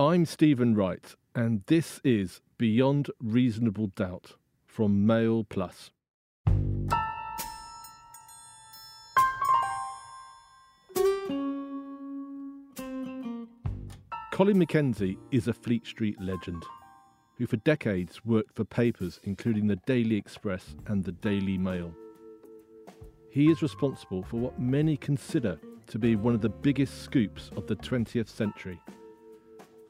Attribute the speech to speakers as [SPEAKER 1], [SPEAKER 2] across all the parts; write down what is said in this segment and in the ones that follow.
[SPEAKER 1] I'm Stephen Wright, and this is Beyond Reasonable Doubt from Mail Plus. Colin McKenzie is a Fleet Street legend who for decades worked for papers including the Daily Express and the Daily Mail. He is responsible for what many consider to be one of the biggest scoops of the 20th century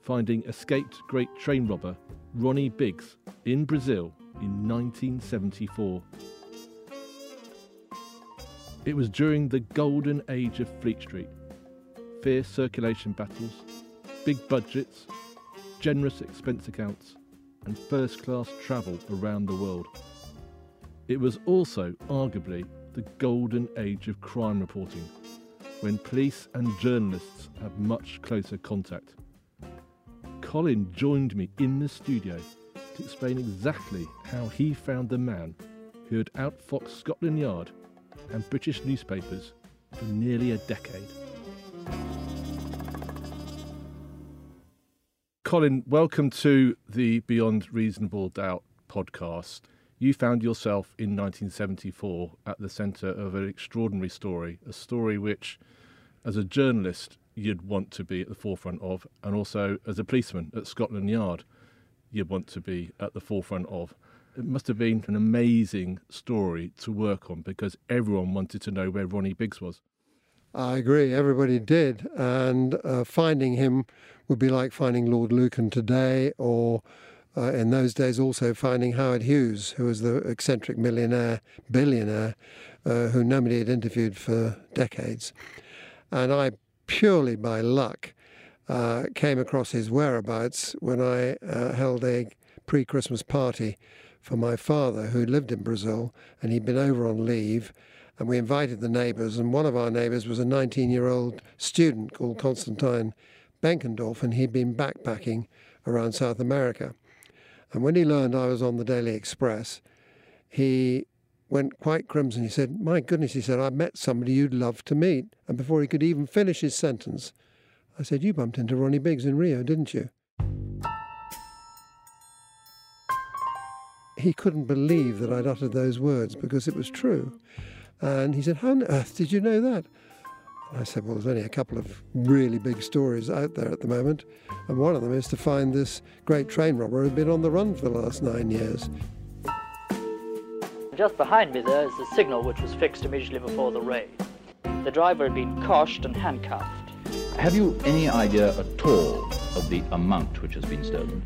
[SPEAKER 1] finding escaped great train robber Ronnie Biggs in Brazil in 1974. It was during the golden age of Fleet Street. Fierce circulation battles, big budgets, generous expense accounts, and first class travel around the world. It was also, arguably, the golden age of crime reporting, when police and journalists had much closer contact. Colin joined me in the studio to explain exactly how he found the man who had outfoxed Scotland Yard and British newspapers for nearly a decade. Colin, welcome to the Beyond Reasonable Doubt podcast. You found yourself in 1974 at the centre of an extraordinary story, a story which, as a journalist, you'd want to be at the forefront of, and also as a policeman at Scotland Yard, you'd want to be at the forefront of. It must have been an amazing story to work on because everyone wanted to know where Ronnie Biggs was.
[SPEAKER 2] I agree, everybody did. And uh, finding him would be like finding Lord Lucan today, or uh, in those days also finding Howard Hughes, who was the eccentric millionaire, billionaire, uh, who nobody had interviewed for decades. And I purely by luck, uh, came across his whereabouts when I uh, held a pre Christmas party for my father, who lived in Brazil, and he'd been over on leave. And we invited the neighbours, and one of our neighbours was a 19 year old student called Constantine Benckendorff, and he'd been backpacking around South America. And when he learned I was on the Daily Express, he went quite crimson. He said, My goodness, he said, I met somebody you'd love to meet. And before he could even finish his sentence, I said, You bumped into Ronnie Biggs in Rio, didn't you? He couldn't believe that I'd uttered those words because it was true. And he said, How on earth did you know that? I said, Well, there's only a couple of really big stories out there at the moment. And one of them is to find this great train robber who'd been on the run for the last nine years.
[SPEAKER 3] Just behind me there is the signal which was fixed immediately before the raid. The driver had been coshed and handcuffed.
[SPEAKER 4] Have you any idea at all of the amount which has been stolen?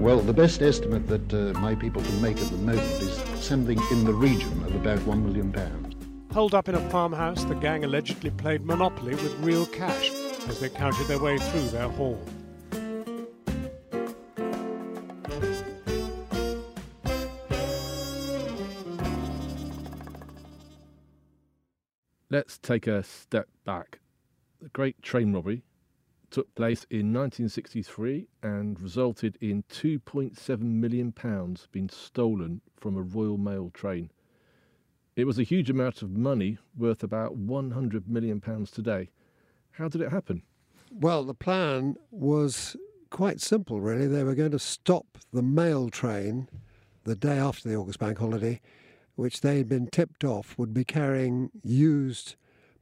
[SPEAKER 5] Well, the best estimate that uh, my people can make at the moment is something in the region of about one million pounds.
[SPEAKER 6] Holed up in a farmhouse, the gang allegedly played Monopoly with real cash as they counted their way through their haul.
[SPEAKER 1] Let's take a step back. The Great Train Robbery took place in 1963 and resulted in 2.7 million pounds being stolen from a Royal Mail train. It was a huge amount of money, worth about 100 million pounds today. How did it happen?
[SPEAKER 2] Well, the plan was quite simple, really. They were going to stop the mail train the day after the August Bank holiday which they had been tipped off would be carrying used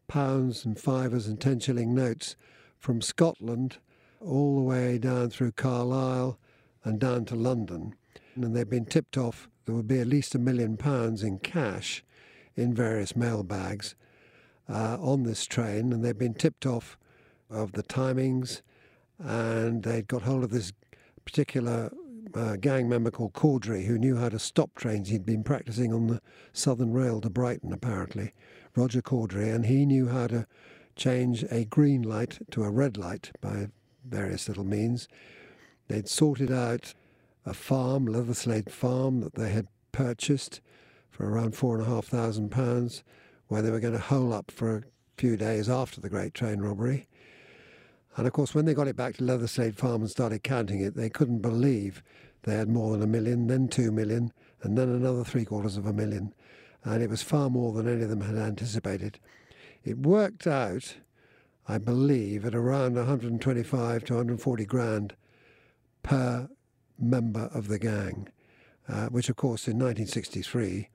[SPEAKER 2] pounds and fivers and ten shilling notes from Scotland all the way down through Carlisle and down to London. And they'd been tipped off there would be at least a million pounds in cash in various mail bags uh, on this train, and they'd been tipped off of the timings, and they'd got hold of this particular a gang member called Cordrey who knew how to stop trains. He'd been practicing on the Southern Rail to Brighton, apparently, Roger Cordrey, and he knew how to change a green light to a red light by various little means. They'd sorted out a farm, Leatherslade Farm, that they had purchased for around four and a half thousand pounds, where they were going to hole up for a few days after the great train robbery. And of course, when they got it back to Leatherslade Farm and started counting it, they couldn't believe they had more than a million, then two million, and then another three quarters of a million. And it was far more than any of them had anticipated. It worked out I believe, at around 125 to 140 grand per member of the gang, uh, which, of course, in 1963,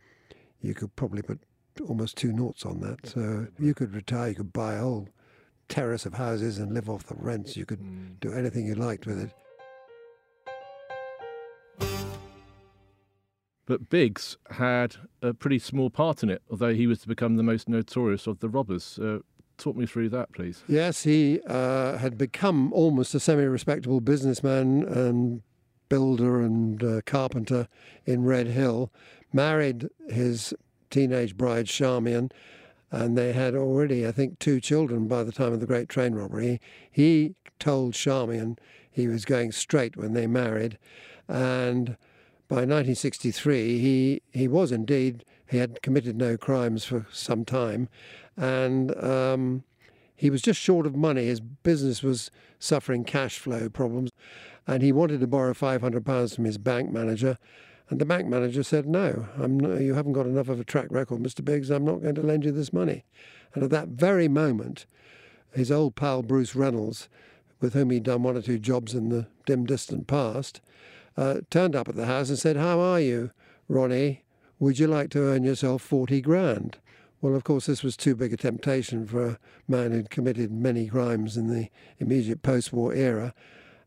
[SPEAKER 2] you could probably put almost two noughts on that. So you could retire, you could buy a whole terrace of houses and live off the rents. You could
[SPEAKER 1] Mm.
[SPEAKER 2] do anything you liked with it.
[SPEAKER 1] But Biggs had a pretty small part in it, although he was to become the most notorious of the robbers. Uh, talk me through that, please.
[SPEAKER 2] Yes, he uh, had become almost a semi respectable businessman and builder and uh, carpenter in Redhill, married his teenage bride, Charmian, and they had already, I think, two children by the time of the Great Train Robbery. He told Charmian he was going straight when they married, and by 1963 he, he was indeed, he had committed no crimes for some time, and um, he was just short of money. His business was suffering cash flow problems, and he wanted to borrow £500 from his bank manager. And the bank manager said, No, you haven't got enough of a track record, Mr. Biggs. I'm not going to lend you this money. And at that very moment, his old pal Bruce Reynolds, with whom he'd done one or two jobs in the dim, distant past, uh, turned up at the house and said, How are you, Ronnie? Would you like to earn yourself 40 grand? Well, of course, this was too big a temptation for a man who'd committed many crimes in the immediate post war era.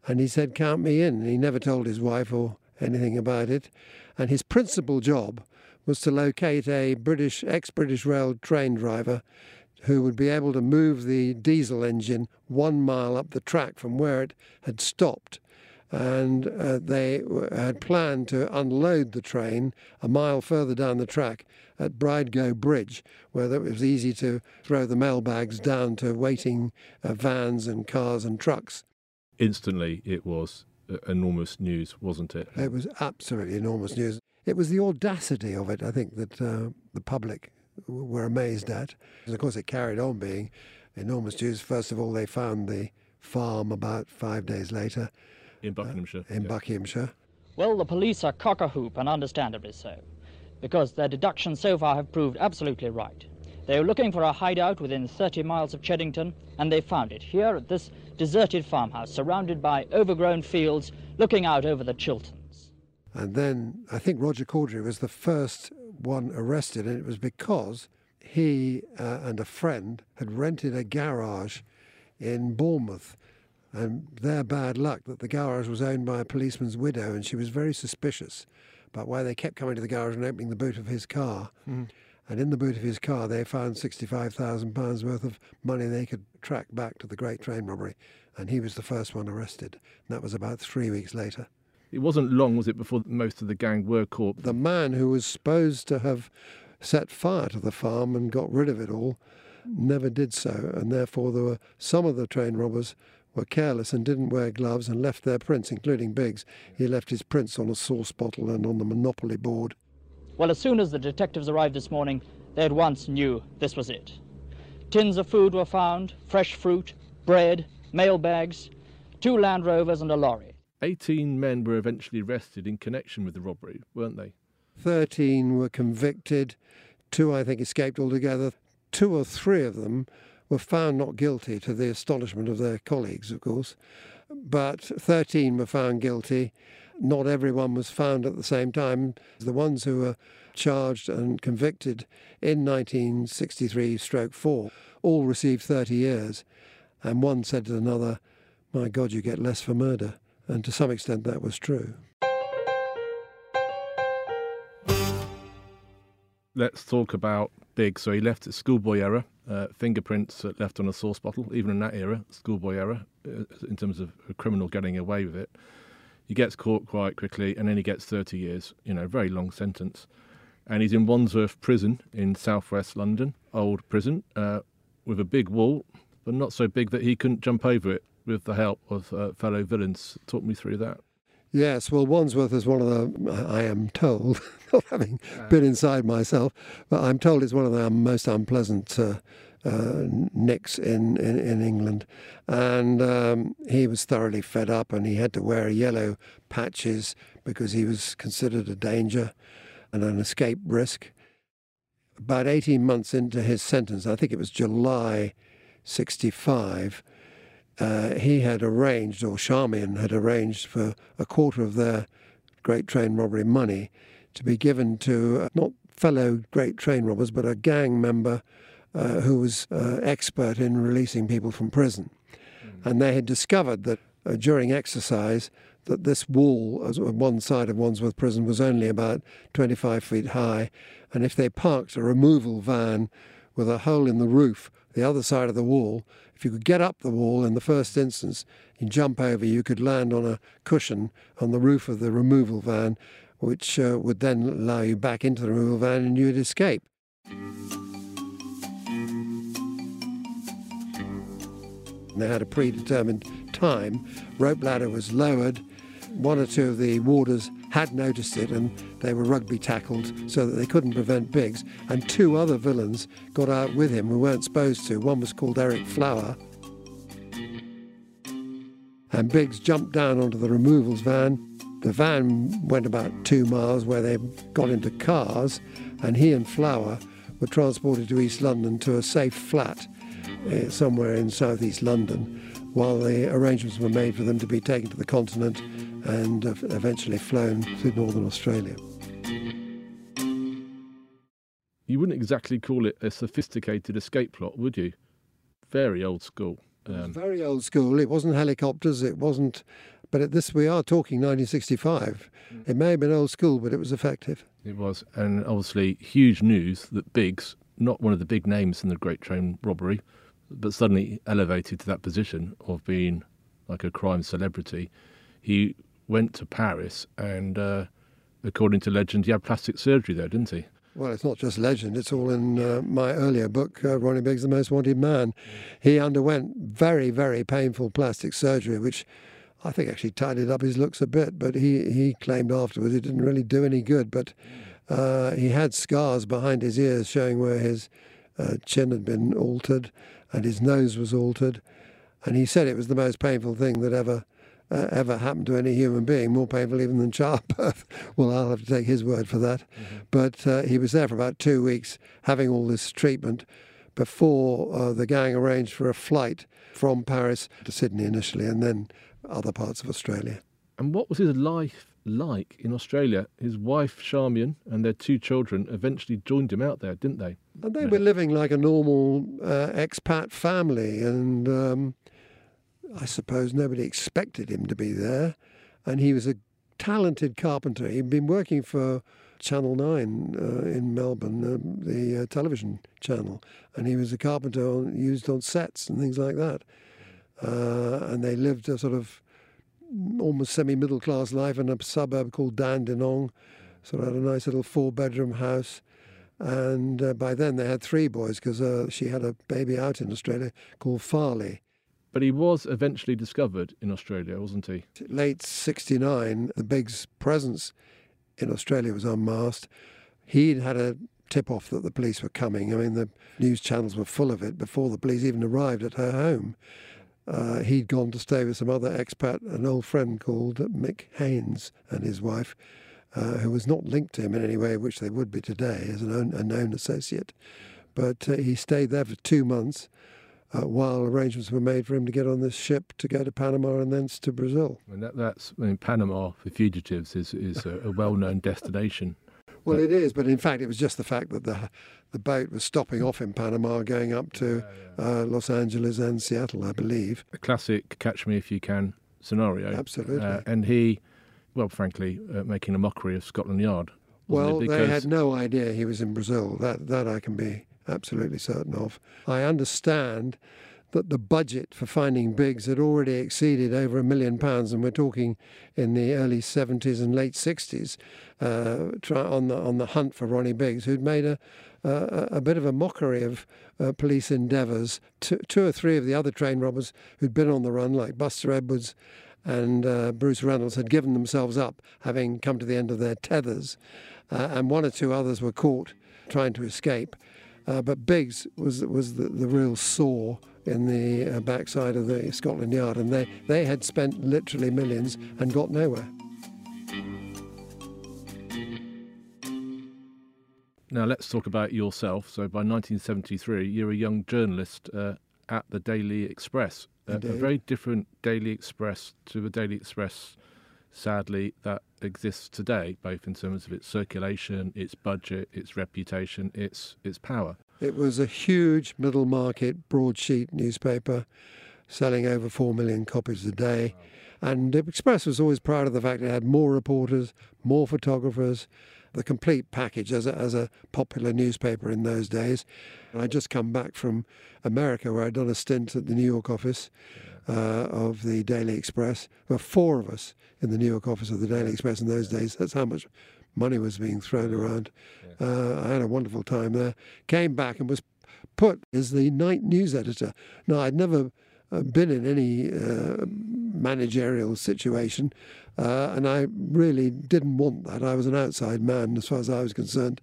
[SPEAKER 2] And he said, Count me in. He never told his wife or anything about it. And his principal job was to locate a British, ex British Rail train driver who would be able to move the diesel engine one mile up the track from where it had stopped. And uh, they had planned to unload the train a mile further down the track at Bridego Bridge, where it was easy to throw the mailbags down to waiting uh, vans and cars and trucks.
[SPEAKER 1] Instantly, it was enormous news, wasn't it?
[SPEAKER 2] It was absolutely enormous news. It was the audacity of it, I think, that uh, the public were amazed at. And of course, it carried on being enormous news. First of all, they found the farm about five days later
[SPEAKER 1] In Buckinghamshire.
[SPEAKER 2] in
[SPEAKER 1] yeah.
[SPEAKER 2] Buckinghamshire.
[SPEAKER 3] Well, the police are cock a hoop, and understandably so, because their deductions so far have proved absolutely right. They were looking for a hideout within 30 miles of Cheddington, and they found it here at this deserted farmhouse, surrounded by overgrown fields, looking out over the Chilterns.
[SPEAKER 2] And then I think Roger Cordrey was the first one arrested, and it was because he uh, and a friend had rented a garage in Bournemouth. And their bad luck that the garage was owned by a policeman's widow, and she was very suspicious about why they kept coming to the garage and opening the boot of his car. And in the boot of his car, they found £65,000 worth of money they could track back to the Great Train Robbery. And he was the first one arrested. And that was about three weeks later.
[SPEAKER 1] It wasn't long, was it, before most of the gang were caught?
[SPEAKER 2] the man who was supposed to have set fire to the farm and got rid of it all never did so, and therefore there were some of the train robbers were careless and didn't wear gloves and left their prints, including Biggs. He left his prints on a sauce bottle and on the Monopoly board.
[SPEAKER 3] Well, as soon as the detectives arrived this morning, they at once knew this was it. Tins of food were found, fresh fruit, bread, mail bags, two Land Rovers, and a lorry.
[SPEAKER 1] 18 men were eventually arrested in connection with the robbery, weren't they?
[SPEAKER 2] Thirteen were convicted, two, I think, escaped altogether. Two or three of them were found not guilty, to the astonishment of their colleagues, of course. But 13 were found guilty. Not everyone was found at the same time. The ones who were charged and convicted in 1963 stroke 4 all received 30 years. And one said to another, My God, you get less for murder. And to some extent, that was true.
[SPEAKER 1] Let's talk about Big. So he left schoolboy era, uh, fingerprints left on a sauce bottle, even in that era, schoolboy era, uh, in terms of a criminal getting away with it. He gets caught quite quickly and then he gets 30 years, you know, very long sentence. And he's in Wandsworth Prison in southwest London, old prison, uh, with a big wall, but not so big that he couldn't jump over it with the help of uh, fellow villains. Talk me through that.
[SPEAKER 2] Yes, well, Wandsworth is one of the, I am told, not having been inside myself, but I'm told it's one of the most unpleasant uh, uh, nicks in, in, in England. And um, he was thoroughly fed up and he had to wear yellow patches because he was considered a danger and an escape risk. About 18 months into his sentence, I think it was July 65, uh, he had arranged, or Charmian had arranged, for a quarter of their Great Train robbery money to be given to uh, not fellow Great Train robbers, but a gang member uh, who was uh, expert in releasing people from prison. Mm. And they had discovered that uh, during exercise, that this wall on one side of Wandsworth Prison was only about 25 feet high, and if they parked a removal van with a hole in the roof, the other side of the wall, if you could get up the wall in the first instance and jump over, you could land on a cushion on the roof of the removal van, which uh, would then allow you back into the removal van and you'd escape. They had a predetermined time. Rope ladder was lowered. One or two of the warders had noticed it and they were rugby tackled so that they couldn't prevent Biggs. And two other villains got out with him who weren't supposed to. One was called Eric Flower. And Biggs jumped down onto the removals van. The van went about two miles where they got into cars, and he and Flower were transported to East London to a safe flat uh, somewhere in southeast London while the arrangements were made for them to be taken to the continent and eventually flown to northern Australia.
[SPEAKER 1] You wouldn't exactly call it a sophisticated escape plot, would you? Very old school.
[SPEAKER 2] Um, very old school. It wasn't helicopters. It wasn't. But at this, we are talking 1965. Mm. It may have been old school, but it was effective.
[SPEAKER 1] It was, and obviously huge news that Biggs, not one of the big names in the Great Train robbery, but suddenly elevated to that position of being like a crime celebrity. He went to Paris, and uh, according to legend, he had plastic surgery there, didn't he?
[SPEAKER 2] Well, it's not just legend, it's all in uh, my earlier book, uh, Ronnie Biggs, The Most Wanted Man. He underwent very, very painful plastic surgery, which I think actually tidied up his looks a bit, but he, he claimed afterwards it didn't really do any good. But uh, he had scars behind his ears showing where his uh, chin had been altered and his nose was altered. And he said it was the most painful thing that ever uh, ever happened to any human being, more painful even than childbirth. well, I'll have to take his word for that. Mm-hmm. But uh, he was there for about two weeks having all this treatment before uh, the gang arranged for a flight from Paris to Sydney initially and then other parts of Australia.
[SPEAKER 1] And what was his life like in Australia? His wife, Charmian, and their two children eventually joined him out there, didn't they?
[SPEAKER 2] And they were living like a normal uh, expat family. And um, I suppose nobody expected him to be there. And he was a talented carpenter. He'd been working for Channel 9 uh, in Melbourne, uh, the uh, television channel, and he was a carpenter on, used on sets and things like that. Uh, and they lived a sort of almost semi middle class life in a suburb called Dandenong. So they had a nice little four bedroom house. And uh, by then they had three boys because uh, she had a baby out in Australia called Farley.
[SPEAKER 1] But he was eventually discovered in Australia, wasn't he?
[SPEAKER 2] Late 69, the Biggs presence in Australia was unmasked. He'd had a tip off that the police were coming. I mean, the news channels were full of it before the police even arrived at her home. Uh, he'd gone to stay with some other expat, an old friend called Mick Haynes and his wife, uh, who was not linked to him in any way, which they would be today as an, a known associate. But uh, he stayed there for two months uh, while arrangements were made for him to get on this ship to go to Panama and thence to Brazil.
[SPEAKER 1] And that, that's I mean, Panama for fugitives is is a, a well-known destination.
[SPEAKER 2] Well, it is, but in fact, it was just the fact that the the boat was stopping off in Panama, going up to yeah, yeah. Uh, Los Angeles and Seattle, I believe.
[SPEAKER 1] A classic "catch me if you can" scenario.
[SPEAKER 2] Absolutely. Uh,
[SPEAKER 1] and he, well, frankly, uh, making a mockery of Scotland Yard.
[SPEAKER 2] Well, they had no idea he was in Brazil. That that I can be absolutely certain of. I understand that the budget for finding Biggs had already exceeded over a million pounds, and we're talking in the early 70s and late 60s, uh, try, on the on the hunt for Ronnie Biggs, who'd made a a, bit of a mockery of uh, police endeavours. Two, two, or three of the other train robbers who'd been on the run, like Buster Edwards and uh, Bruce Reynolds, had given themselves up, having come to the end of their tethers, uh, and one or two others were caught trying to escape. Uh, but Biggs was was the, the real sore in the uh, backside of the Scotland Yard, and they, they had spent literally millions and got nowhere.
[SPEAKER 1] Now let's talk about yourself. So by 1973, you're a young journalist uh, at the Daily Express. A, a very different Daily Express to the Daily Express, sadly, that exists today, both in terms of its circulation, its budget, its reputation, its its power.
[SPEAKER 2] It was a huge middle market broadsheet newspaper selling over 4 million copies a day. And Express was always proud of the fact it had more reporters, more photographers, the complete package as a, as a popular newspaper in those days. And I'd just come back from America where I'd done a stint at the New York office uh, of the Daily Express. There were four of us in the New York office of the Daily Express in those days. That's how much money was being thrown around. Uh, I had a wonderful time there. Came back and was put as the night news editor. Now, I'd never uh, been in any uh, managerial situation, uh, and I really didn't want that. I was an outside man as far as I was concerned,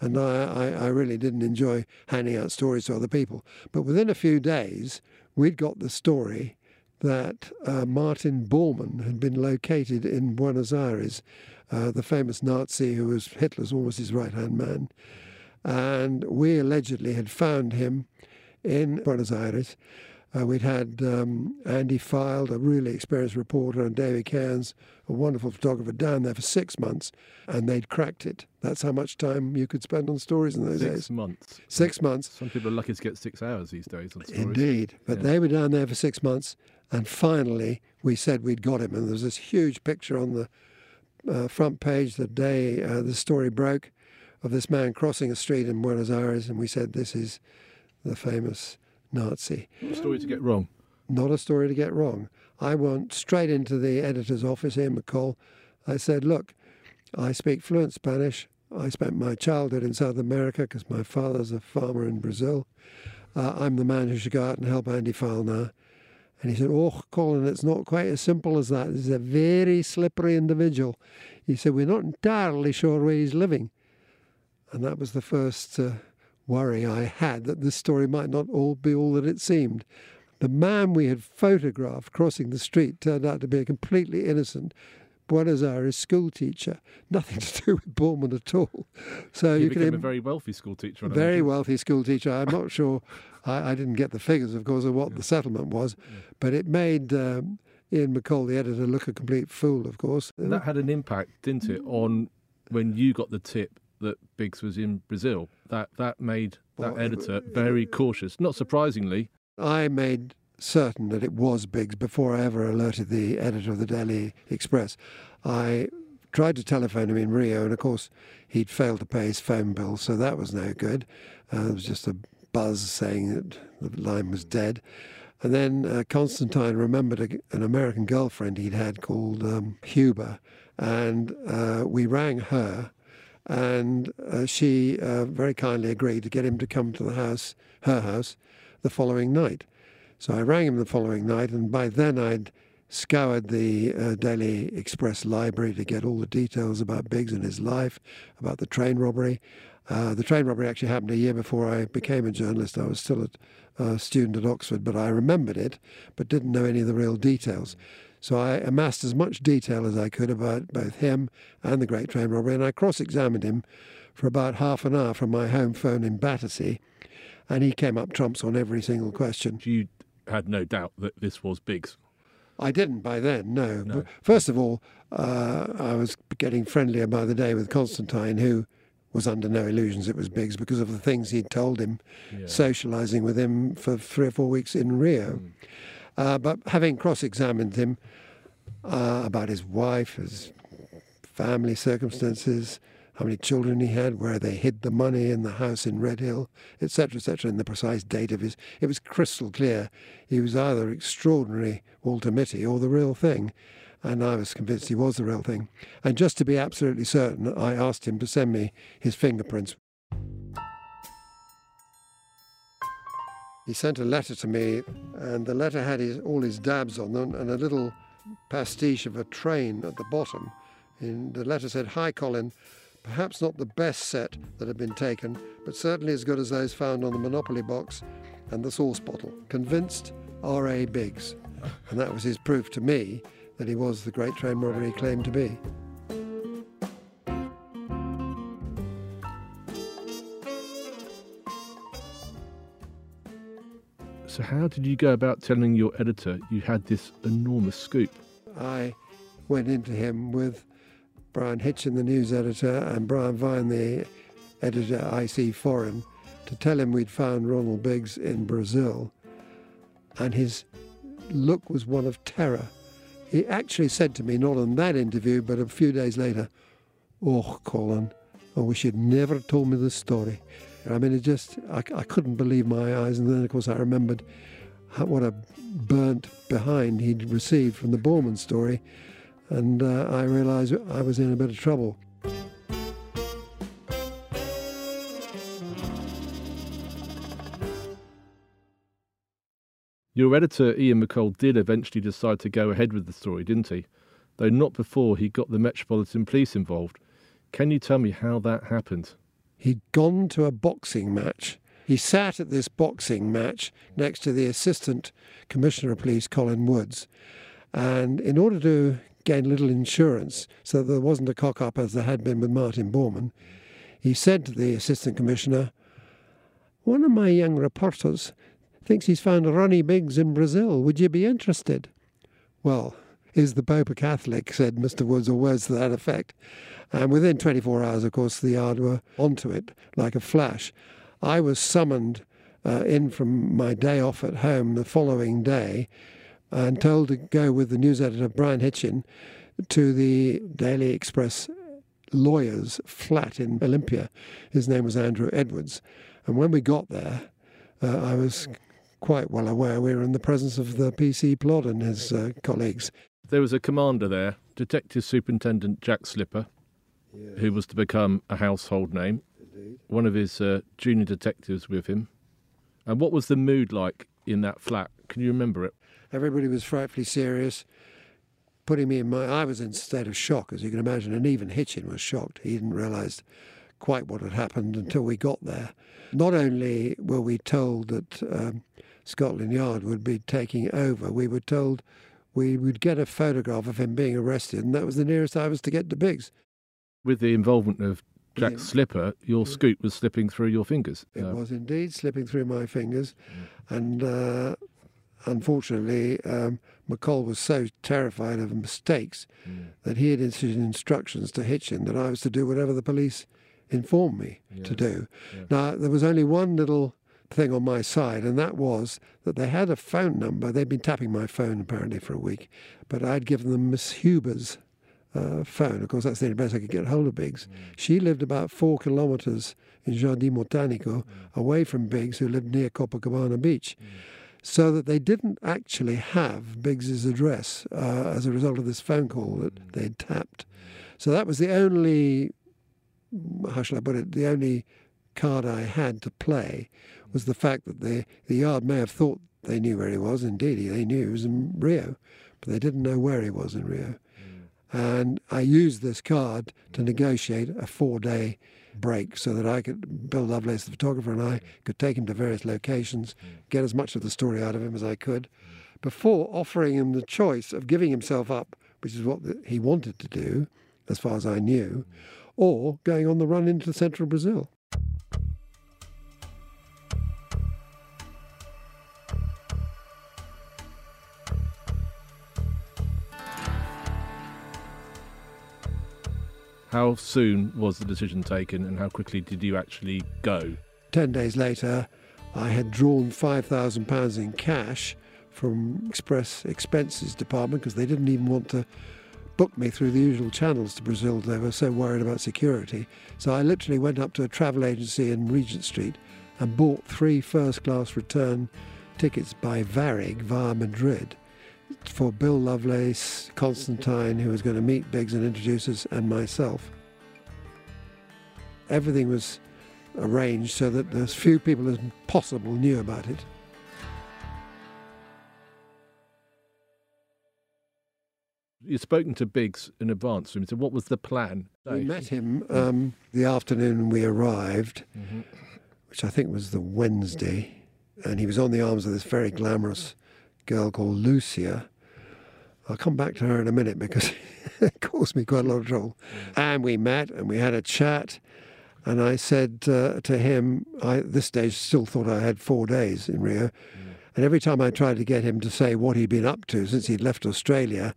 [SPEAKER 2] and I, I, I really didn't enjoy handing out stories to other people. But within a few days, we'd got the story that uh, Martin Bormann had been located in Buenos Aires, uh, the famous Nazi who was Hitler's almost his right hand man. And we allegedly had found him in Buenos Aires. Uh, we'd had um, Andy Filed, a really experienced reporter, and David Cairns, a wonderful photographer, down there for six months, and they'd cracked it. That's how much time you could spend on stories in those
[SPEAKER 1] Six
[SPEAKER 2] days.
[SPEAKER 1] months.
[SPEAKER 2] Six months.
[SPEAKER 1] Some people are lucky to get six hours these days on stories.
[SPEAKER 2] Indeed. But
[SPEAKER 1] Yeah.
[SPEAKER 2] they were down there for six months, and finally we said we'd got him. And there was this huge picture on the uh, front page the day uh, the story broke of this man crossing a street in Buenos Aires, and we said, This is the famous Nazi.
[SPEAKER 1] Story to get wrong.
[SPEAKER 2] Not a story to get wrong. I went straight into the editor's office, Ian McColl. I said, Look, I speak fluent Spanish. I spent my childhood in South America because my father's a farmer in Brazil. Uh, I'm the man who should go out and help Andy File now. And he said, Oh, Colin, it's not quite as simple as that. He's a very slippery individual. He said, We're not entirely sure where he's living. And that was the first uh, worry I had that this story might not all be all that it seemed. The man we had photographed crossing the street turned out to be a completely innocent Buenos Aires school teacher. Nothing to do with Bormann at all. So you can
[SPEAKER 1] became a very wealthy school teacher.
[SPEAKER 2] Very
[SPEAKER 1] imagine.
[SPEAKER 2] wealthy school teacher. I'm not sure. I, I didn't get the figures, of course, of what the settlement was, but it made um, Ian McColl, the editor, look a complete fool. Of course,
[SPEAKER 1] And that had an impact, didn't it, on when you got the tip that Biggs was in Brazil. That that made that
[SPEAKER 2] Well,
[SPEAKER 1] editor very cautious. Not surprisingly,
[SPEAKER 2] I made certain that it was Biggs before I ever alerted the editor of the Daily Express. I tried to telephone him in Rio, and of course, he'd failed to pay his phone bill, so that was no good. Uh, it was just a buzz saying that the line was dead. And then uh, Constantine remembered a, an American girlfriend he'd had called um, Huber, and uh, we rang her, and uh, she uh, very kindly agreed to get him to come to the house, her house, the following night. So I rang him the following night, and by then I'd scoured the uh, Daily Express library to get all the details about Biggs and his life, about the train robbery. Uh, the train robbery actually happened a year before I became a journalist. I was still a uh, student at Oxford, but I remembered it, but didn't know any of the real details. So I amassed as much detail as I could about both him and the Great Train Robbery, and I cross-examined him for about half an hour from my home phone in Battersea, and he came up trumps on every single question.
[SPEAKER 1] you had no doubt that this was Biggs.
[SPEAKER 2] I didn't by then, no.
[SPEAKER 1] No.
[SPEAKER 2] First of all, uh, I was getting friendlier by the day with Constantine, who was under no illusions it was Biggs because of the things he'd told him,
[SPEAKER 1] Yeah.
[SPEAKER 2] socialising with him for three or four weeks in Rio. Uh, but having cross examined him uh, about his wife, his family circumstances, how many children he had, where they hid the money in the house in Redhill, etc., etc., and the precise date of his, it was crystal clear he was either extraordinary Walter Mitty or the real thing. And I was convinced he was the real thing. And just to be absolutely certain, I asked him to send me his fingerprints. He sent a letter to me, and the letter had his, all his dabs on them and a little pastiche of a train at the bottom. And the letter said, Hi, Colin. Perhaps not the best set that had been taken, but certainly as good as those found on the Monopoly box and the sauce bottle. Convinced R.A. Biggs. And that was his proof to me that he was the great train robber he claimed to be.
[SPEAKER 1] So So, how did you go about telling your editor you had this enormous scoop?
[SPEAKER 2] I went into him with Brian Hitchin, the news editor, and Brian Vine, the editor IC Foreign, to tell him we'd found Ronald Biggs in Brazil. And his look was one of terror. He actually said to me, not in that interview, but a few days later, Oh, Colin, I wish you'd never told me this story. I mean, it just, I, I couldn't believe my eyes. And then, of course, I remembered how, what a burnt behind he'd received from the Bormann story. And uh, I realized I was in a bit of trouble.
[SPEAKER 1] Your editor, Ian McColl, did eventually decide to go ahead with the story, didn't he? Though not before he got the Metropolitan Police involved. Can you tell me how that happened?
[SPEAKER 2] He'd gone to a boxing match. He sat at this boxing match next to the Assistant Commissioner of Police, Colin Woods. And in order to gain a little insurance so there wasn't a cock up as there had been with Martin Bormann, he said to the Assistant Commissioner, One of my young reporters thinks he's found Ronnie Biggs in Brazil. Would you be interested? Well, is the Pope a Catholic? said Mr. Woods, or words to that effect. And within 24 hours, of course, the Yard were onto it like a flash. I was summoned uh, in from my day off at home the following day and told to go with the news editor, Brian Hitchin, to the Daily Express lawyer's flat in Olympia. His name was Andrew Edwards. And when we got there, uh, I was quite well aware we were in the presence of the PC Plod and his uh, colleagues.
[SPEAKER 1] There was a commander there, Detective Superintendent Jack Slipper, yeah. who was to become a household name. Indeed. One of his uh, junior detectives with him. And what was the mood like in that flat? Can you remember it?
[SPEAKER 2] Everybody was frightfully serious, putting me in my. I was in a state of shock, as you can imagine, and even Hitchin was shocked. He didn't realise quite what had happened until we got there. Not only were we told that um, Scotland Yard would be taking over, we were told we would get a photograph of him being arrested, and that was the nearest I was to get to Biggs.
[SPEAKER 1] With the involvement of Jack yeah. Slipper, your yeah. scoop was slipping through your fingers.
[SPEAKER 2] It uh, was indeed slipping through my fingers, mm. and uh, unfortunately, um, McColl was so terrified of mistakes mm. that he had issued instructions to Hitchin that I was to do whatever the police informed me yes. to do. Yes. Now, there was only one little thing on my side, and that was that they had a phone number. They'd been tapping my phone apparently for a week, but I'd given them Miss Huber's uh, phone. Of course, that's the only place I could get hold of Biggs. Mm. She lived about four kilometres in Jardim Botanico, mm. away from Biggs, who lived near Copacabana Beach. Mm. So that they didn't actually have Biggs's address uh, as a result of this phone call that mm. they'd tapped. So that was the only, how shall I put it, the only card I had to play was the fact that the, the yard may have thought they knew where he was. Indeed, they knew he was in Rio, but they didn't know where he was in Rio. Mm. And I used this card to negotiate a four day break so that I could, Bill Lovelace, the photographer, and I could take him to various locations, get as much of the story out of him as I could, before offering him the choice of giving himself up, which is what he wanted to do, as far as I knew, or going on the run into central Brazil.
[SPEAKER 1] How soon was the decision taken and how quickly did you actually go?
[SPEAKER 2] Ten days later, I had drawn £5,000 in cash from Express Expenses Department because they didn't even want to book me through the usual channels to Brazil. They were so worried about security. So I literally went up to a travel agency in Regent Street and bought three first class return tickets by Varig via Madrid for Bill Lovelace, Constantine, who was going to meet Biggs and introduce us, and myself. Everything was arranged so that as few people as possible knew about it.
[SPEAKER 1] You'd spoken to Biggs in advance, so what was the plan?
[SPEAKER 2] We met him um, the afternoon we arrived, mm-hmm. which I think was the Wednesday, and he was on the arms of this very glamorous girl called Lucia. I'll come back to her in a minute because it caused me quite a lot of trouble. And we met and we had a chat. And I said uh, to him, I at this stage still thought I had four days in Rio. And every time I tried to get him to say what he'd been up to since he'd left Australia,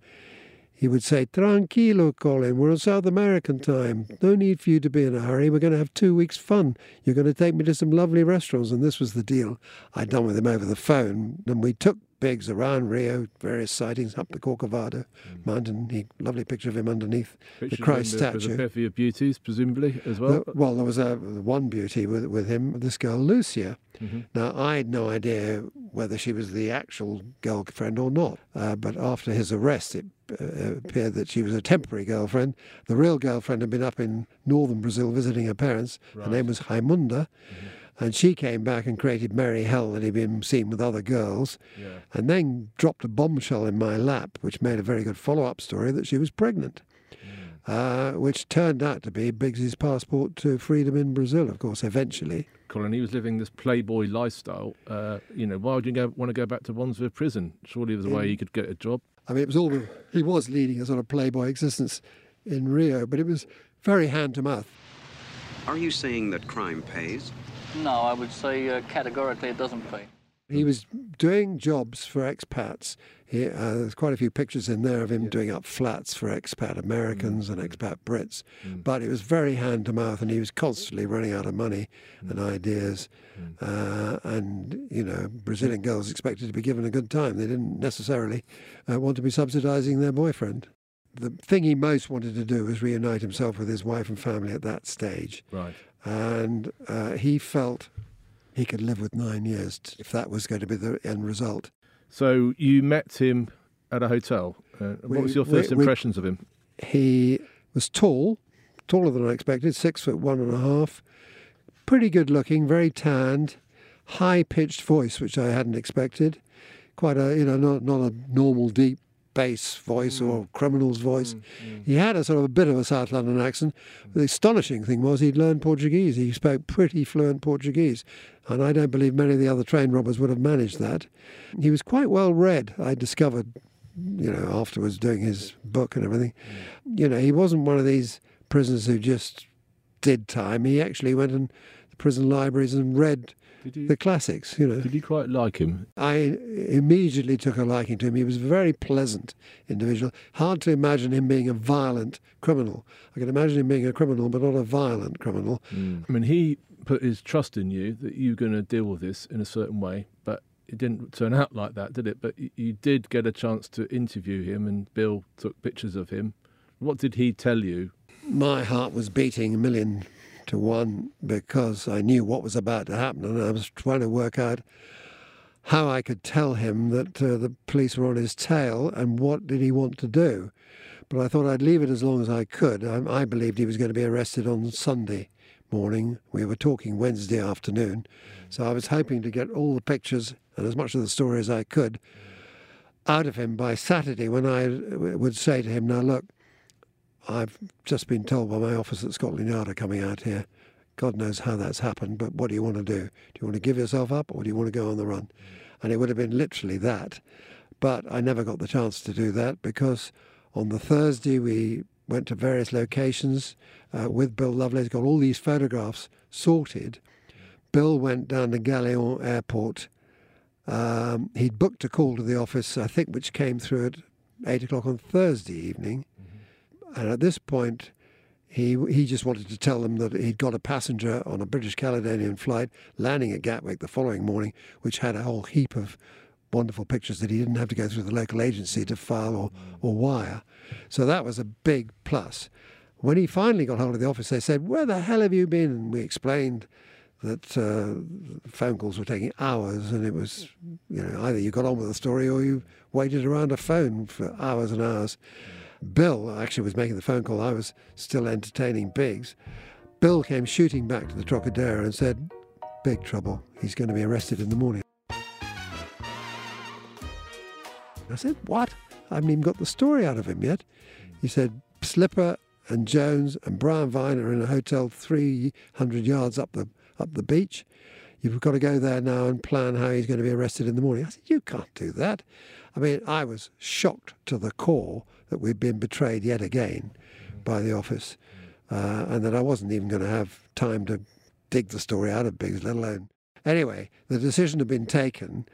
[SPEAKER 2] he would say, Tranquilo, Colin, we're on South American time. No need for you to be in a hurry. We're going to have two weeks' fun. You're going to take me to some lovely restaurants. And this was the deal I'd done with him over the phone. And we took Biggs around Rio, various sightings up the Corcovado mm. mountain. He, lovely picture of him underneath Pictures the Christ statue. With
[SPEAKER 1] a bevy of beauties, presumably, as well.
[SPEAKER 2] The, well, there was a, one beauty with, with him, this girl, Lucia. Mm-hmm. Now, I had no idea whether she was the actual girlfriend or not. Uh, but after his arrest, it uh, appeared that she was a temporary girlfriend. The real girlfriend had been up in northern Brazil visiting her parents. Right. Her name was Raimunda. Mm-hmm. And she came back and created merry hell that he'd been seen with other girls, yeah. and then dropped a bombshell in my lap, which made a very good follow up story that she was pregnant. Mm. Uh, which turned out to be Biggs's passport to freedom in Brazil, of course, eventually.
[SPEAKER 1] Colin, he was living this playboy lifestyle. Uh, you know, why would you go, want to go back to Wandsworth prison? Surely there's a way he could get a job.
[SPEAKER 2] I mean, it was all he was leading a sort of playboy existence in Rio, but it was very hand to mouth.
[SPEAKER 7] Are you saying that crime pays?
[SPEAKER 3] No, I would say uh, categorically it doesn't pay.
[SPEAKER 2] He was doing jobs for expats. He, uh, there's quite a few pictures in there of him yeah. doing up flats for expat Americans mm. and expat Brits. Mm. But it was very hand to mouth, and he was constantly running out of money mm. and ideas. Mm. Uh, and, you know, Brazilian girls expected to be given a good time. They didn't necessarily uh, want to be subsidizing their boyfriend. The thing he most wanted to do was reunite himself with his wife and family at that stage.
[SPEAKER 1] Right
[SPEAKER 2] and uh, he felt he could live with nine years if that was going to be the end result.
[SPEAKER 1] So you met him at a hotel. Uh, we, what was your first we, impressions we, of him?
[SPEAKER 2] He was tall, taller than I expected, six foot one and a half, pretty good looking, very tanned, high pitched voice, which I hadn't expected. Quite a you know not not a normal deep bass voice mm. or criminal's voice. Mm, mm. He had a sort of a bit of a South London accent. The astonishing thing was he'd learned Portuguese. He spoke pretty fluent Portuguese. And I don't believe many of the other train robbers would have managed that. He was quite well read, I discovered, you know, afterwards doing his book and everything. Mm. You know, he wasn't one of these prisoners who just did time. He actually went in the prison libraries and read you, the classics, you know.
[SPEAKER 1] Did you quite like him?
[SPEAKER 2] I immediately took a liking to him. He was a very pleasant individual. Hard to imagine him being a violent criminal. I can imagine him being a criminal, but not a violent criminal.
[SPEAKER 1] Mm. I mean, he put his trust in you that you were going to deal with this in a certain way, but it didn't turn out like that, did it? But you did get a chance to interview him, and Bill took pictures of him. What did he tell you?
[SPEAKER 2] My heart was beating a million to one because I knew what was about to happen, and I was trying to work out how I could tell him that uh, the police were on his tail and what did he want to do. But I thought I'd leave it as long as I could. I, I believed he was going to be arrested on Sunday morning. We were talking Wednesday afternoon, so I was hoping to get all the pictures and as much of the story as I could out of him by Saturday when I would say to him, Now look, I've just been told by my office at Scotland Yard coming out here. God knows how that's happened, but what do you want to do? Do you want to give yourself up or do you want to go on the run? And it would have been literally that. But I never got the chance to do that because on the Thursday we went to various locations uh, with Bill Lovelace, got all these photographs sorted. Bill went down to Galeão Airport. Um, he'd booked a call to the office, I think, which came through at eight o'clock on Thursday evening. And at this point, he he just wanted to tell them that he'd got a passenger on a British Caledonian flight landing at Gatwick the following morning, which had a whole heap of wonderful pictures that he didn't have to go through the local agency to file or, or wire. So that was a big plus. When he finally got hold of the office, they said, Where the hell have you been? And we explained that uh, phone calls were taking hours and it was, you know, either you got on with the story or you waited around a phone for hours and hours. Bill actually was making the phone call. I was still entertaining Biggs. Bill came shooting back to the Trocadero and said, Big trouble. He's going to be arrested in the morning. I said, What? I haven't even got the story out of him yet. He said, Slipper and Jones and Brian Vine are in a hotel 300 yards up the, up the beach. You've got to go there now and plan how he's going to be arrested in the morning. I said, You can't do that. I mean, I was shocked to the core that we'd been betrayed yet again by the office, uh, and that I wasn't even going to have time to dig the story out of Biggs, let alone. Anyway, the decision had been taken.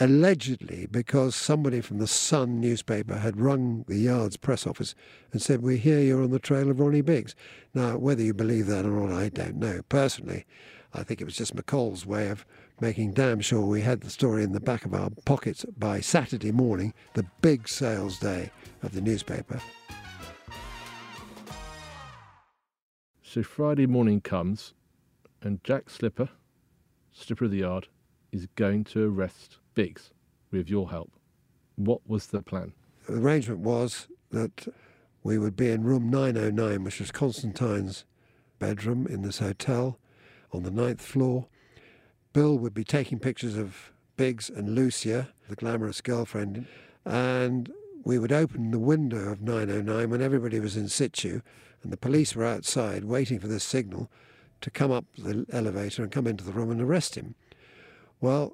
[SPEAKER 2] allegedly because somebody from the Sun newspaper had rung the Yard's press office and said, We hear you're on the trail of Ronnie Biggs. Now, whether you believe that or not, I don't know. Personally, I think it was just McColl's way of making damn sure we had the story in the back of our pockets by Saturday morning, the big sales day of the newspaper.
[SPEAKER 1] So Friday morning comes, and Jack Slipper, Slipper of the Yard, is going to arrest Biggs with your help. What was the plan?
[SPEAKER 2] The arrangement was that we would be in room 909, which was Constantine's bedroom in this hotel on the ninth floor. Bill would be taking pictures of Biggs and Lucia, the glamorous girlfriend, and we would open the window of 909 when everybody was in situ and the police were outside waiting for this signal to come up the elevator and come into the room and arrest him. Well,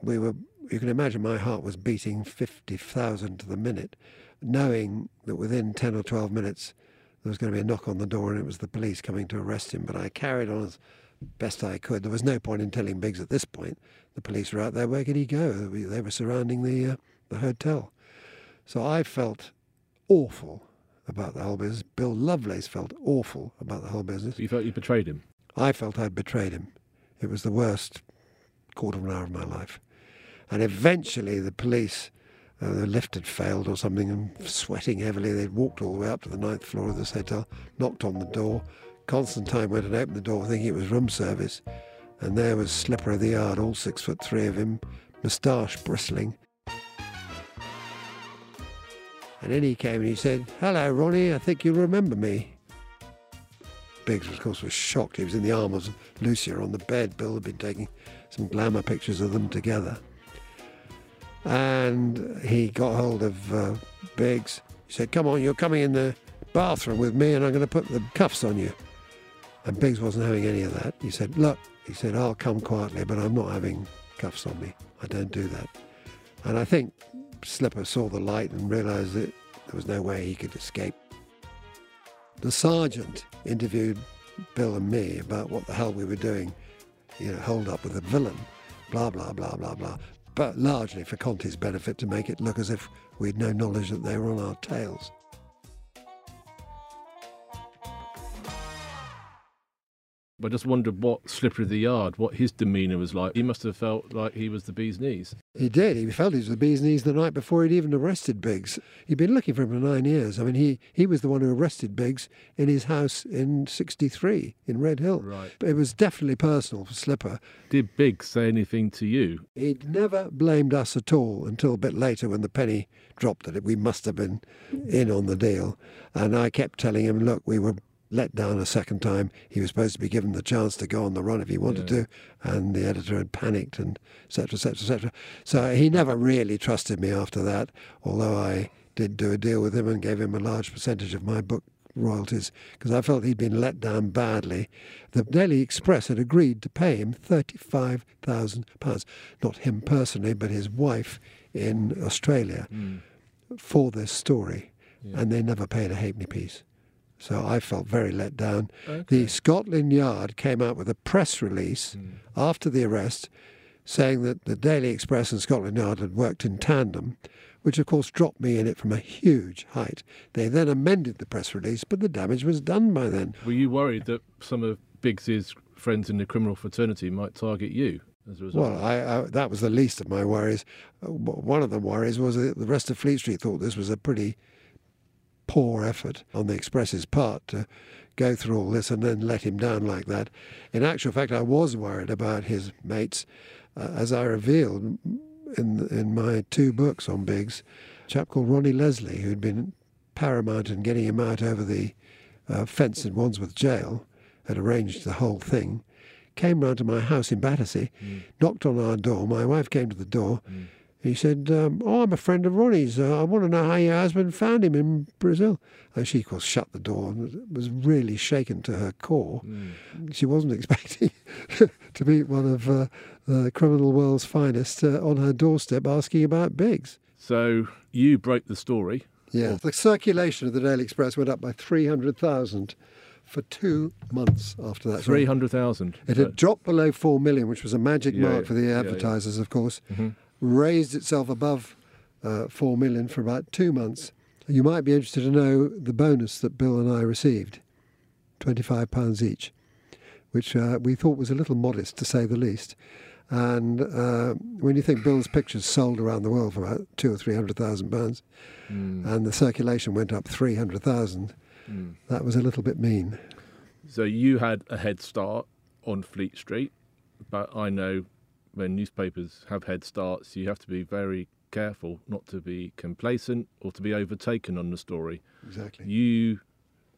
[SPEAKER 2] we were, you can imagine my heart was beating 50,000 to the minute, knowing that within 10 or 12 minutes there was going to be a knock on the door and it was the police coming to arrest him. But I carried on as best I could. There was no point in telling Biggs at this point. The police were out there. Where could he go? They were surrounding the, uh, the hotel. So I felt awful about the whole business. Bill Lovelace felt awful about the whole business.
[SPEAKER 1] You felt you betrayed him?
[SPEAKER 2] I felt I'd betrayed him. It was the worst quarter of an hour of my life. And eventually the police, uh, the lift had failed or something, and sweating heavily, they'd walked all the way up to the ninth floor of this hotel, knocked on the door. Constantine went and opened the door thinking it was room service. And there was Slipper of the Yard, all six foot three of him, moustache bristling. And then he came and he said, Hello, Ronnie, I think you remember me. Biggs, of course, was shocked. He was in the arms of Lucia on the bed. Bill had been taking some glamour pictures of them together. And he got hold of uh, Biggs. He said, Come on, you're coming in the bathroom with me and I'm going to put the cuffs on you. And Biggs wasn't having any of that. He said, Look, he said, I'll come quietly, but I'm not having cuffs on me. I don't do that. And I think Slipper saw the light and realised that there was no way he could escape. The sergeant interviewed Bill and me about what the hell we were doing, you know, hold up with a villain, blah, blah, blah, blah, blah. But largely for Conti's benefit to make it look as if we'd no knowledge that they were on our tails.
[SPEAKER 1] I just wondered what Slipper of the Yard, what his demeanour was like. He must have felt like he was the bee's knees.
[SPEAKER 2] He did. He felt he was the bee's knees the night before he'd even arrested Biggs. He'd been looking for him for nine years. I mean, he, he was the one who arrested Biggs in his house in 63 in Redhill.
[SPEAKER 1] Right.
[SPEAKER 2] But it was definitely personal for Slipper.
[SPEAKER 1] Did Biggs say anything to you?
[SPEAKER 2] He'd never blamed us at all until a bit later when the penny dropped that we must have been in on the deal. And I kept telling him, look, we were let down a second time. He was supposed to be given the chance to go on the run if he wanted
[SPEAKER 1] Yeah.
[SPEAKER 2] to, and the editor had panicked and etc. etc. et cetera, et cetera. So he never really trusted me after that, although I did do a deal with him and gave him a large percentage of my book royalties because I felt he'd been let down badly. The Daily Express had agreed to pay him £35,000, not him personally, but his wife in Australia hmm. for this story, and they never paid a halfpenny piece. So I felt very let down. The Scotland Yard came out with a press release after the arrest saying that the Daily Express and Scotland Yard had worked in tandem, which of course dropped me in it from a huge height. They then amended the press release, but the damage was done by then.
[SPEAKER 1] Were you worried that some of Biggs's friends in the criminal fraternity might target you as a result?
[SPEAKER 2] Well, I, I, that was the least of my worries. Uh, One of the worries was that the rest of Fleet Street thought this was a pretty poor effort on the Express's part to go through all this and then let him down like that. In actual fact, I was worried about his mates, uh, as I revealed in in my two books on Biggs. A chap called Ronnie Leslie, who'd been paramount in getting him out over the uh, fence in Wandsworth Jail, had arranged the whole thing. Came round to my house in Battersea, knocked on our door. My wife came to the door. He said, um, "Oh, I'm a friend of Ronnie's. Uh, I want to know how your husband found him in Brazil." And she, of course, shut the door and was really shaken to her core. She wasn't expecting to meet one of uh, the criminal world's finest uh, on her doorstep asking about Biggs.
[SPEAKER 1] So you broke the story.
[SPEAKER 2] Yeah, the circulation of the Daily Express went up by three hundred thousand for two months after that.
[SPEAKER 1] Three hundred thousand.
[SPEAKER 2] It had dropped below four million, which was a magic
[SPEAKER 1] Yeah,
[SPEAKER 2] mark for the
[SPEAKER 1] yeah, yeah.
[SPEAKER 2] advertisers, of course. Raised itself above uh, 4 million for about two months. You might be interested to know the bonus that Bill and I received £25 each, which uh, we thought was a little modest to say the least. And uh, when you think Bill's pictures sold around the world for about two or three hundred thousand pounds,
[SPEAKER 1] Mm.
[SPEAKER 2] and the circulation went up three hundred thousand,
[SPEAKER 1] Mm.
[SPEAKER 2] that was a little bit mean.
[SPEAKER 1] So you had a head start on Fleet Street, but I know when newspapers have head starts, you have to be very careful not to be complacent or to be overtaken on the story.
[SPEAKER 2] Exactly.
[SPEAKER 1] You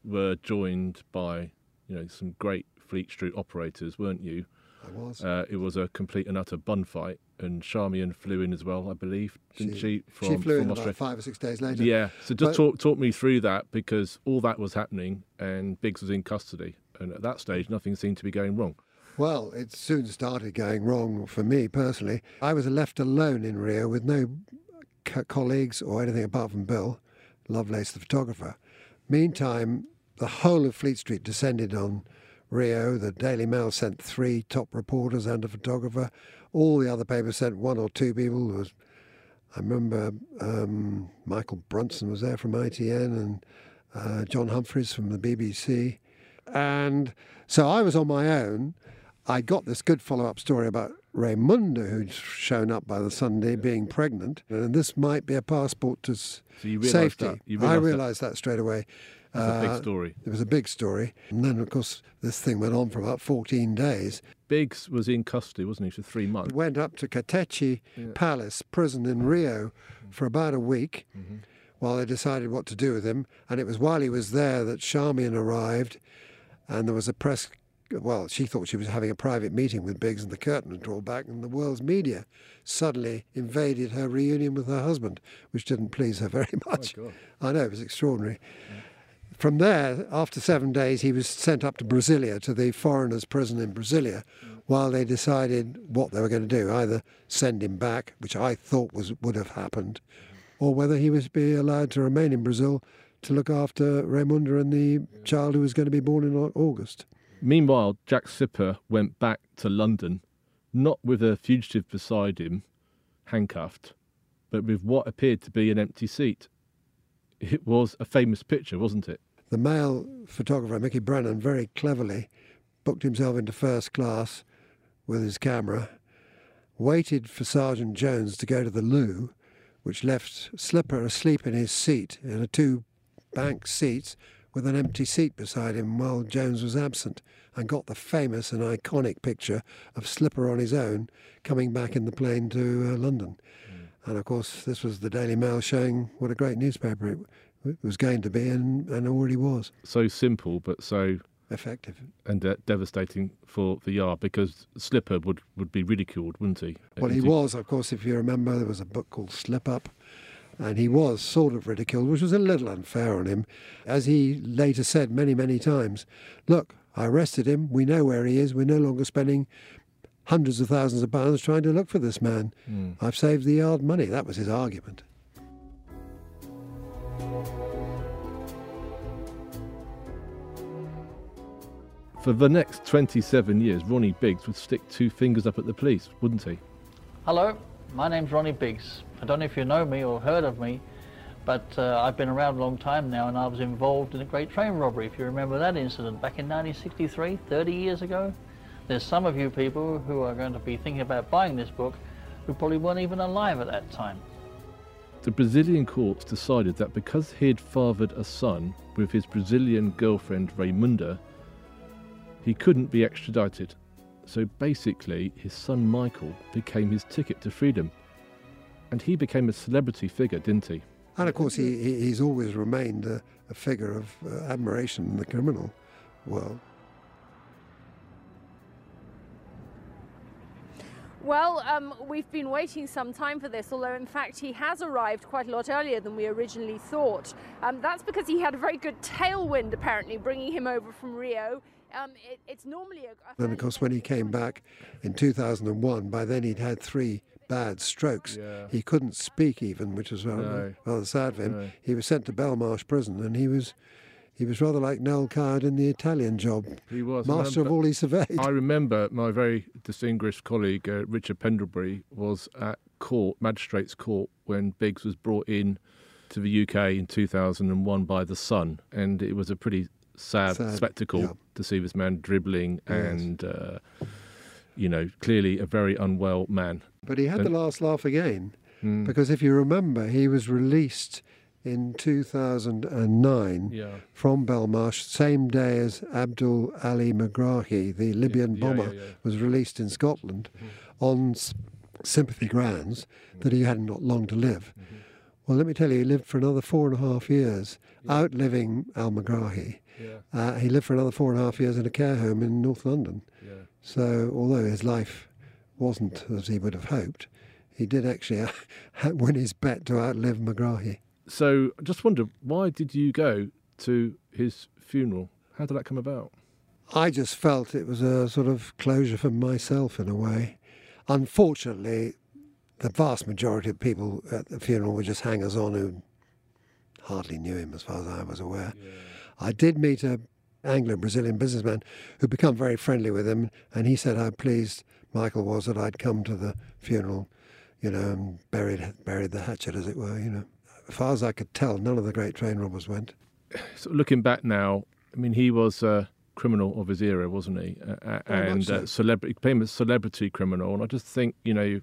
[SPEAKER 1] were joined by, you know, some great Fleet Street operators, weren't you?
[SPEAKER 2] I was.
[SPEAKER 1] Uh, it was a complete and utter bun fight, and Charmian flew in as well, I believe, didn't she?
[SPEAKER 2] she
[SPEAKER 1] from,
[SPEAKER 2] flew
[SPEAKER 1] from
[SPEAKER 2] in
[SPEAKER 1] Australia?
[SPEAKER 2] about five or six days later.
[SPEAKER 1] Yeah. So just
[SPEAKER 2] But-
[SPEAKER 1] talk talk me through that because all that was happening and Biggs was in custody, and at that stage nothing seemed to be going wrong.
[SPEAKER 2] Well, it soon started going wrong for me personally. I was left alone in Rio with no co- colleagues or anything apart from Bill Lovelace, the photographer. Meantime, the whole of Fleet Street descended on Rio. The Daily Mail sent three top reporters and a photographer. All the other papers sent one or two people. There was, I remember um, Michael Brunson was there from ITN and uh, John Humphrys from the BBC. And so I was on my own. I got this good follow up story about Raimunda, who'd shown up by the Sunday being pregnant. And this might be a passport to
[SPEAKER 1] So
[SPEAKER 2] safety.
[SPEAKER 1] that. You
[SPEAKER 2] I
[SPEAKER 1] realised that.
[SPEAKER 2] that straight away.
[SPEAKER 1] That's a
[SPEAKER 2] Uh,
[SPEAKER 1] big story.
[SPEAKER 2] It was a big story. And then, of course, this thing went on for about 14 days.
[SPEAKER 1] Biggs was in custody, wasn't he, for three months?
[SPEAKER 2] Went up to Katechi Palace prison in Rio for about a week while they decided what to do with him. And it was while he was there that Charmian arrived and there was a press. Well, she thought she was having a private meeting with Biggs, and the curtain had drawn back, and the world's media suddenly invaded her reunion with her husband, which didn't please her very oh, much. I know, it was extraordinary. From there, after seven days, he was sent up to Brasilia, to the foreigners' prison in Brasilia, mm. while they decided what they were going to do either send him back, which I thought was would have happened, mm. or whether he was to be allowed to remain in Brazil to look after Raimunda and the child who was going to be born in August.
[SPEAKER 1] Meanwhile, Jack Slipper went back to London, not with a fugitive beside him, handcuffed, but with what appeared to be an empty seat. It was a famous picture, wasn't it?
[SPEAKER 2] The Mail photographer, Mickey Brennan, very cleverly booked himself into first class with his camera, waited for Sergeant Jones to go to the loo, which left Slipper asleep in his seat in a two bank seats with an empty seat beside him while Jones was absent, and got the famous and iconic picture of Slipper on his own coming back in the plane to uh, London. And of course, this was the Daily Mail showing what a great newspaper it, it was going to be and, and already was.
[SPEAKER 1] So simple, but so
[SPEAKER 2] Effective.
[SPEAKER 1] and uh, devastating for the yard because Slipper would, would be ridiculed, wouldn't he?
[SPEAKER 2] Well, he was, of course, if you remember, there was a book called Slip Up, and he was sort of ridiculed, which was a little unfair on him. As he later said many, many times, look, I arrested him, we know where he is, we're no longer spending hundreds of thousands of pounds trying to look for this man. Hmm. I've saved the yard money. That was his argument.
[SPEAKER 1] For the next 27 years, Ronnie Biggs would stick two fingers up at the police, wouldn't he?
[SPEAKER 8] Hello, my name's Ronnie Biggs. I don't know if you know me or heard of me, but uh, I've been around a long time now and I was involved in a great train robbery, if you remember that incident back in 1963, 30 years ago. There's some of you people who are going to be thinking about buying this book who probably weren't even alive at that time.
[SPEAKER 1] The Brazilian courts decided that because he had fathered a son with his Brazilian girlfriend Raimunda, he couldn't be extradited. So basically, his son Michael became his ticket to freedom. And he became a celebrity figure, didn't he?
[SPEAKER 2] And of course, he, he, he's always remained a, a figure of uh, admiration in the criminal world.
[SPEAKER 9] Well, um, we've been waiting some time for this, although in fact he has arrived quite a lot earlier than we originally thought. Um, that's because he had a very good tailwind, apparently, bringing him over from Rio. Um, it, it's normally a. a
[SPEAKER 2] And of course, when he came back in 2001, by then he'd had three bad strokes.
[SPEAKER 1] Yeah.
[SPEAKER 2] He couldn't speak even, which was rather,
[SPEAKER 1] No.
[SPEAKER 2] rather sad for him.
[SPEAKER 1] No.
[SPEAKER 2] He was sent to Belmarsh prison and he was He was rather like Noel Coward in the Italian job.
[SPEAKER 1] He was
[SPEAKER 2] master of all he surveyed.
[SPEAKER 1] I remember my very distinguished colleague uh, Richard Pendlebury was at court, magistrates' court, when Biggs was brought in to the UK in 2001 by the Sun, and it was a pretty sad,
[SPEAKER 2] Sad,
[SPEAKER 1] spectacle
[SPEAKER 2] yeah.
[SPEAKER 1] To see this man dribbling
[SPEAKER 2] Yes.
[SPEAKER 1] and, uh, you know, clearly a very unwell man.
[SPEAKER 2] But he had the last laugh again,
[SPEAKER 1] Mm.
[SPEAKER 2] because if you remember, he was released in 2009
[SPEAKER 1] Yeah.
[SPEAKER 2] from Belmarsh, same day as Abdul Ali Megrahi, the Libyan
[SPEAKER 1] yeah,
[SPEAKER 2] bomber,
[SPEAKER 1] yeah, Mm-hmm.
[SPEAKER 2] was released in Scotland on s- sympathy grounds that he had not long to live.
[SPEAKER 1] Mm-hmm.
[SPEAKER 2] Well, let me tell you, he lived for another four and a half years, outliving Al Megrahi.
[SPEAKER 1] Yeah.
[SPEAKER 2] Uh, he lived for another four and a half years in a care home in North London.
[SPEAKER 1] Yeah.
[SPEAKER 2] So, although his life wasn't as he would have hoped, he did actually win his bet to outlive Megrahi.
[SPEAKER 1] So I just wonder, why did you go to his funeral? How did that come about?
[SPEAKER 2] I just felt it was a sort of closure for myself in a way. Unfortunately, the vast majority of people at the funeral were just hangers on who hardly knew him, as far as I was aware. I did meet a Anglo-Brazilian businessman who became very friendly with him, and he said how pleased Michael was that I'd come to the funeral, you know, and buried buried the hatchet, as it were. You know, as far as I could tell, none of the great train robbers went.
[SPEAKER 1] So looking back now, I mean, he was a criminal of his era, wasn't he? Uh, and
[SPEAKER 2] so.
[SPEAKER 1] celebrity, famous celebrity criminal. And I just think, you know,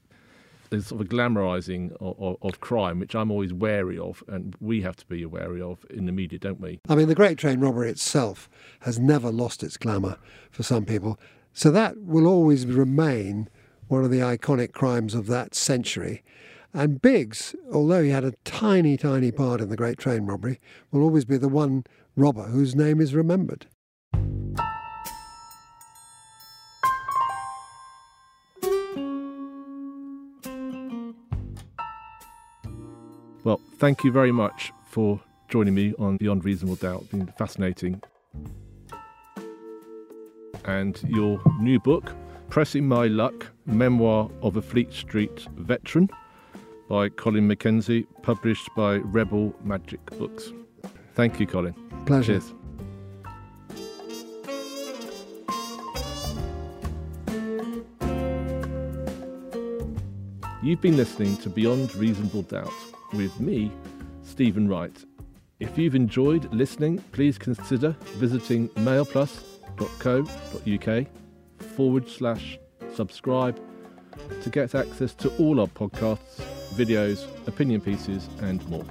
[SPEAKER 1] there's sort of a glamorising of, of, of crime, which I'm always wary of, and we have to be wary of in the media, don't we?
[SPEAKER 2] I mean, the Great Train Robbery itself has never lost its glamour for some people. So that will always remain one of the iconic crimes of that century. And Biggs, although he had a tiny, tiny part in the Great Train Robbery, will always be the one robber whose name is remembered.
[SPEAKER 1] Well, thank you very much for joining me on Beyond Reasonable Doubt. It's been fascinating. And your new book, Pressing My Luck Memoir of a Fleet Street Veteran, by Colin Mackenzie, published by Rebel Magic Books. Thank you, Colin.
[SPEAKER 2] Pleasure.
[SPEAKER 1] Cheers. You've been listening to Beyond Reasonable Doubt with me, Stephen Wright. If you've enjoyed listening, please consider visiting mailplus.co.uk forward slash subscribe to get access to all our podcasts, videos, opinion pieces, and more.